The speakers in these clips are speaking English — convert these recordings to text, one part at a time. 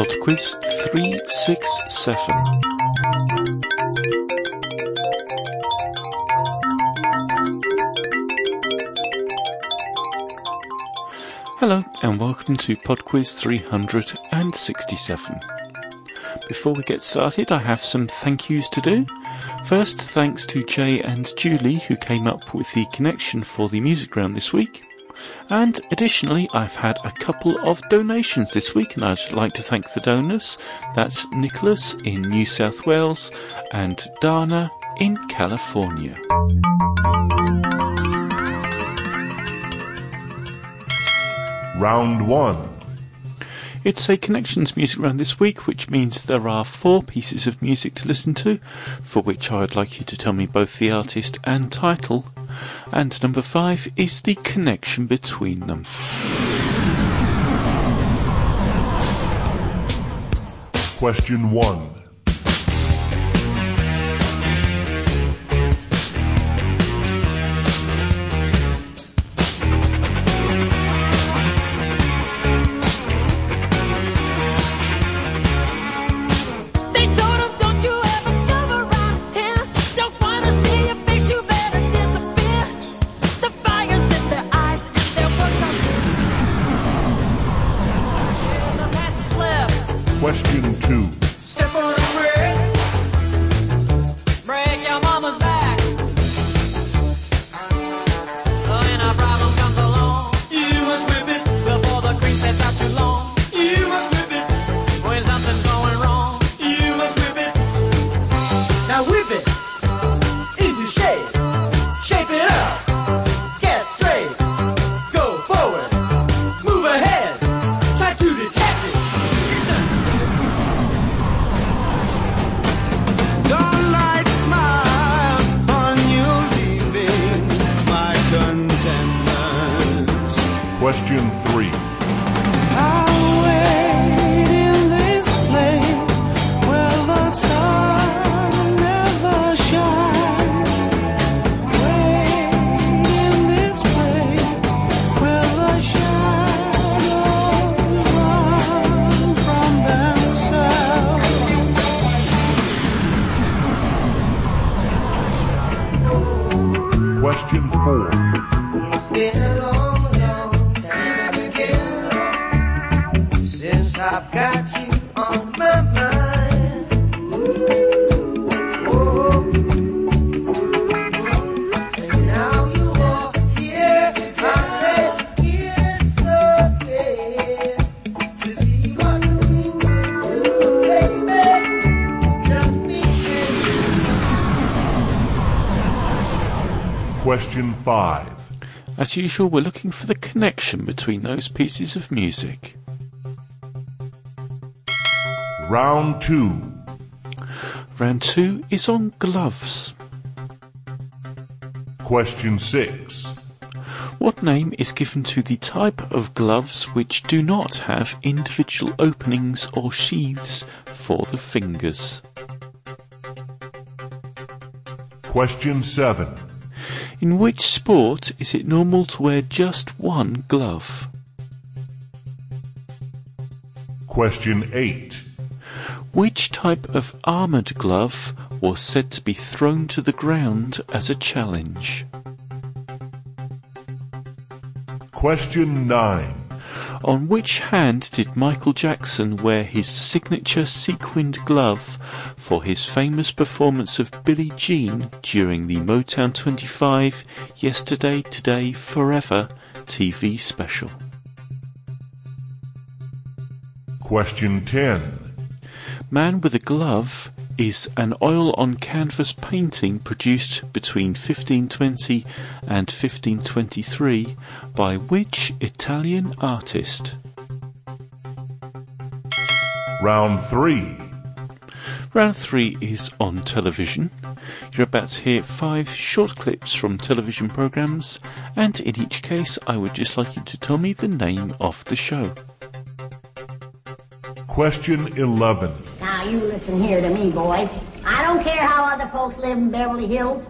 Pod Quiz 367. Hello and welcome to Pod Quiz 367. Before we get started, I have some thank yous to do. First, thanks to Jay and Julie who came up with the connection for the music round this week. And additionally, I've had a couple of donations this week, and I'd like to thank the donors. That's Nicholas in New South Wales and Dana in California. Round 1. It's a connections music round this week, which means there are four pieces of music to listen to, for which I would like you to tell me both the artist and title. And number five is the connection between them. Question 1. Question 2. Question Question 5. As usual, we're looking for the connection between those pieces of music. Round 2. Round two is on gloves. Question 6. What name is given to the type of gloves which do not have individual openings or sheaths for the fingers? Question 7. In which sport is it normal to wear just one glove? Question 8. Which type of armoured glove was said to be thrown to the ground as a challenge? Question 9. On which hand did Michael Jackson wear his signature sequined glove for his famous performance of Billie Jean during the Motown 25 Yesterday, Today, Forever TV special? Question 10. Man with a Glove is an oil on canvas painting produced between 1520 and 1523 by which Italian artist? Round 3. Round three is on television. You're about to hear five short clips from television programs, and in each case, I would just like you to tell me the name of the show. Question 11. Now you listen here to me, boy. I don't care how other folks live in Beverly Hills,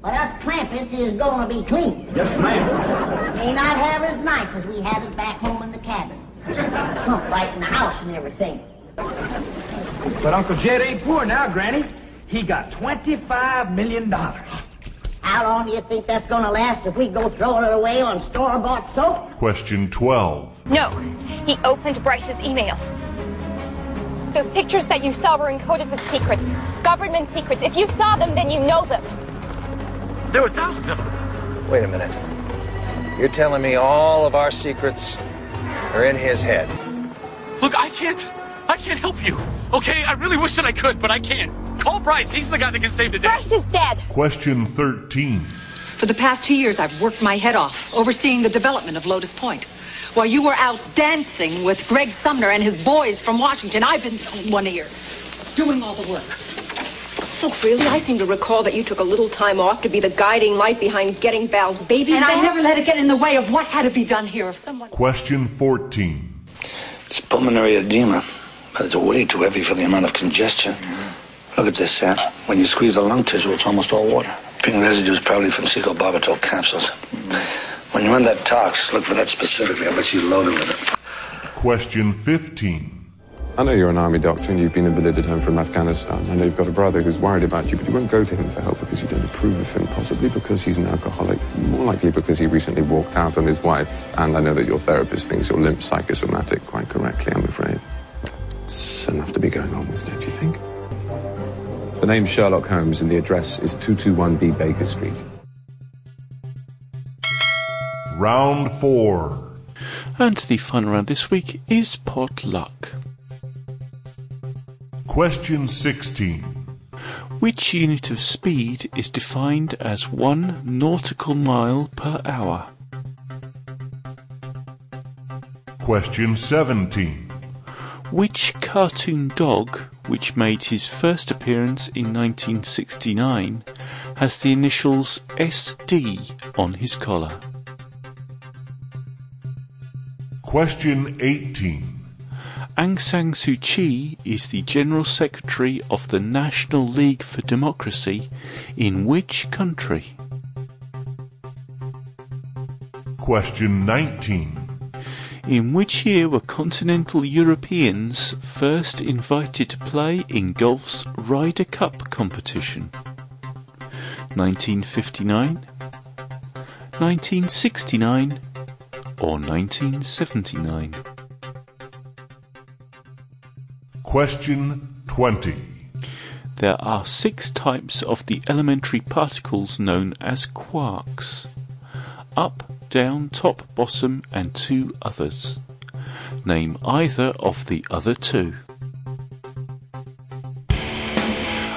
but us Clampetts is gonna be clean. Yes, ma'am. May not have it as nice as we have it back home in the cabin. Trump right in the house and everything. But Uncle Jed ain't poor now, Granny. He got $25 million. How long do you think that's gonna last if we go throwing it away on store-bought soap? Question 12. No, he opened Bryce's email. Those pictures that you saw were encoded with secrets, government secrets. If you saw them, then you know them. There were thousands of them. Wait a minute. You're telling me all of our secrets are in his head? Look, I can't. I can't help you. Okay, I really wish that I could, but I can't. Call Bryce. He's the guy that can save the day. Bryce is dead. Question 13. For the past two years, I've worked my head off, overseeing the development of Lotus Point. While you were out dancing with Greg Sumner and his boys from Washington, I've been one ear, doing all the work. Oh, really? I seem to recall that you took a little time off to be the guiding light behind getting Val's baby And I never let it get in the way of what had to be done here. If someone Question 14. It's pulmonary edema, but it's way too heavy for the amount of congestion. Look at this, Sam. When you squeeze the lung tissue, it's almost all water. Pink residue is probably from secobarbital capsules. When you run that tox, look for that specifically. I bet she's loaded with it. Question 15. I know you're an army doctor and you've been invalided home from Afghanistan. I know you've got a brother who's worried about you, but you won't go to him for help because you don't approve of him, possibly because he's an alcoholic, more likely because he recently walked out on his wife. And I know that your therapist thinks you're limp psychosomatic quite correctly, I'm afraid. It's enough to be going on with, don't you think? The name's Sherlock Holmes and the address is 221B Baker Street. Round 4. And the fun round this week is pot luck. Question 16. Which unit of speed is defined as one nautical mile per hour? Question 17. Which cartoon dog, which made his first appearance in 1969, has the initials SD on his collar? Question 18. Aung San Suu Kyi is the General Secretary of the National League for Democracy in which country? Question 19. In which year were continental Europeans first invited to play in golf's Ryder Cup competition? 1959, 1969, or 1979? Question 20. There are six types of the elementary particles known as quarks. Up, down, top, bottom, and two others. Name either of the other two.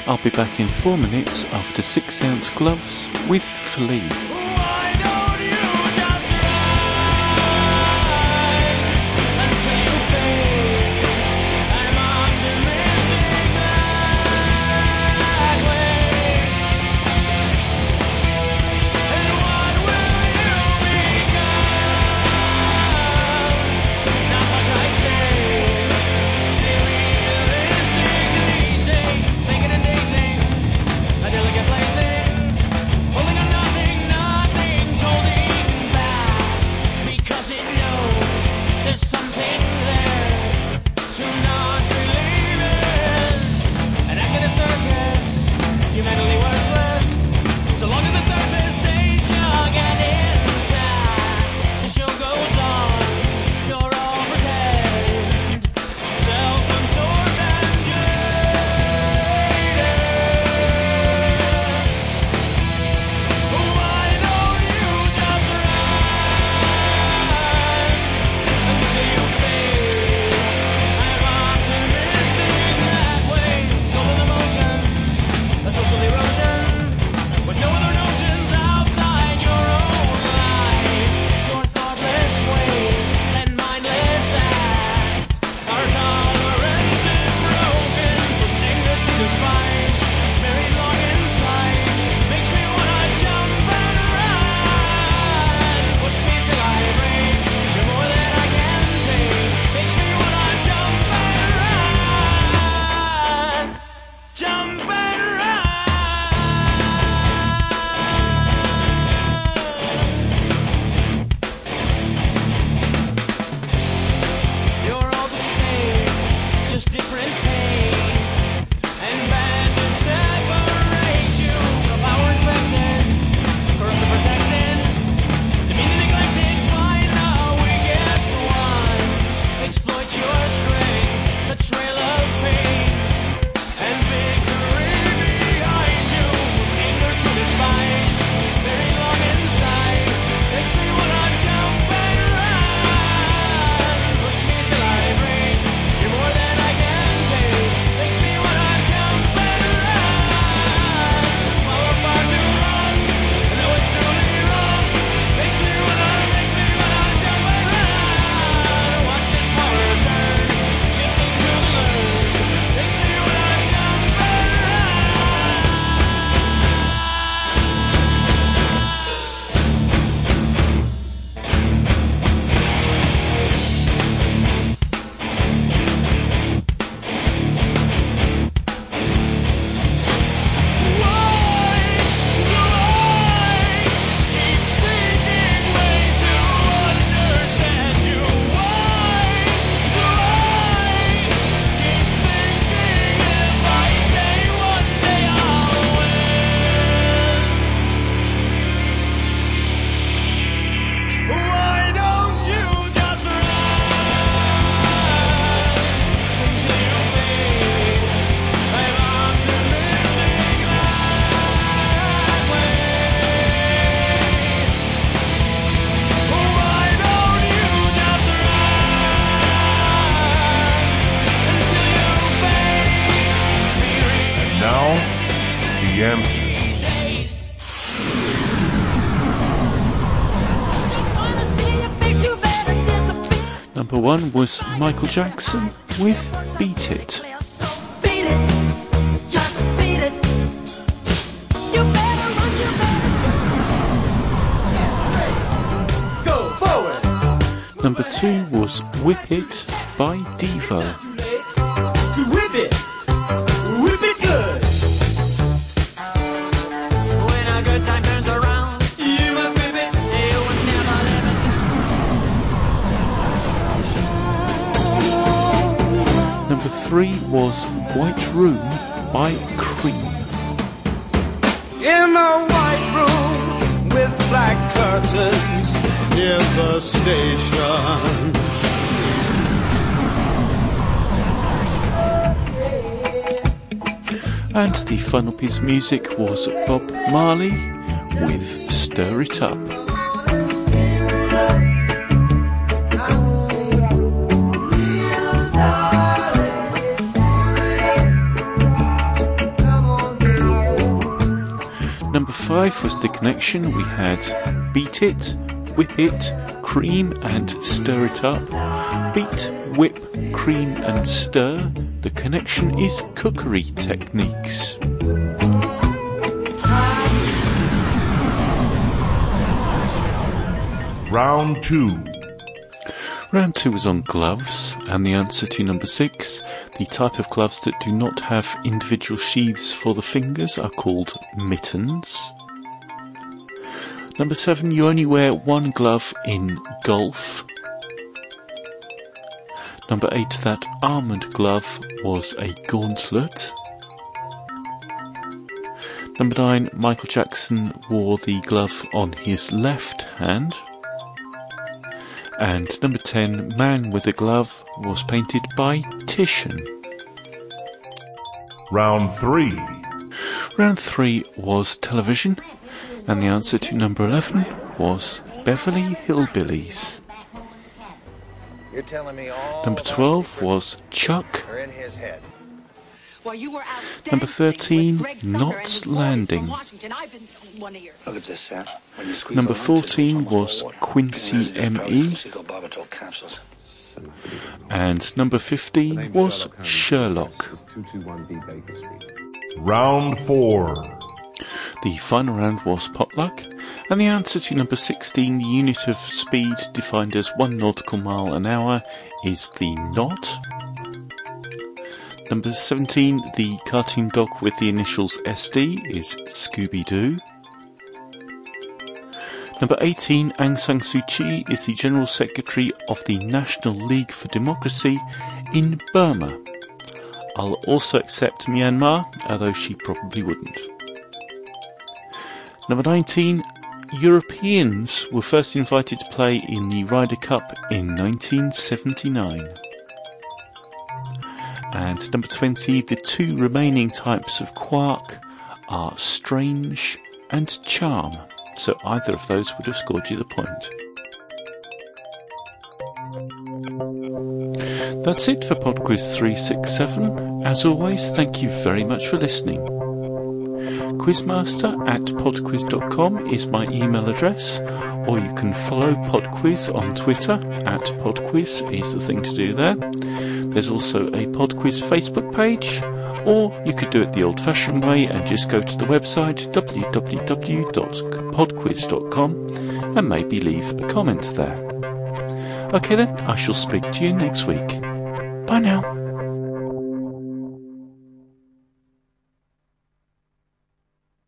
I'll be back in four minutes after six ounce gloves with Flea. Was Michael Jackson with Beat It. Beat it, just beat it. You better run, you better go forward. Number two was Whip It by Devo. Three was White Room by Cream. In a white room with black curtains near the station. And the final piece of music was Bob Marley with Stir It Up. Number five was the connection. We had Beat It, Whip It, Cream and Stir It Up. Beat, whip, cream and stir. The connection is cookery techniques. Round two. Round two was on gloves, and the answer to number six, the type of gloves that do not have individual sheaths for the fingers are called mittens. Number seven, you only wear one glove in golf. Number eight, that armoured glove was a gauntlet. Number nine, Michael Jackson wore the glove on his left hand. And number 10, Man with a Glove was painted by Titian. Round three. Round 3 was television, and the answer to number 11 was Beverly Hillbillies. You're telling me all Number 12 was Chuck. Number 13, Greg Sumner and Knots his Landing. Washington, I've been one ear. Look at this, Sam. When you squeeze Number the lung tissue, 14 was. Quincy Pink residue is probably M.E. from Secobarbital capsules. And number 15 was Sherlock. 221B Baker Street. Round four. The final round was potluck, and the answer to number 16, the unit of speed defined as 1 nautical mile an hour, is the knot. Number 17, the cartoon dog with the initials SD is Scooby Doo. Number 18, Aung San Suu Kyi is the General Secretary of the National League for Democracy in Burma. I'll also accept Myanmar, although she probably wouldn't. Number 19, Europeans were first invited to play in the Ryder Cup in 1979. And number 20, the two remaining types of quark are strange and charm. So either of those would have scored you the point. That's it for PodQuiz 367. As always, thank you very much for listening. Quizmaster at podquiz.com is my email address, or you can follow Podquiz on Twitter at Podquiz is the thing to do there. There's also a Podquiz Facebook page, or you could do it the old fashioned way and just go to the website www.podquiz.com and maybe leave a comment there. Okay then, I shall speak to you next week. Bye now.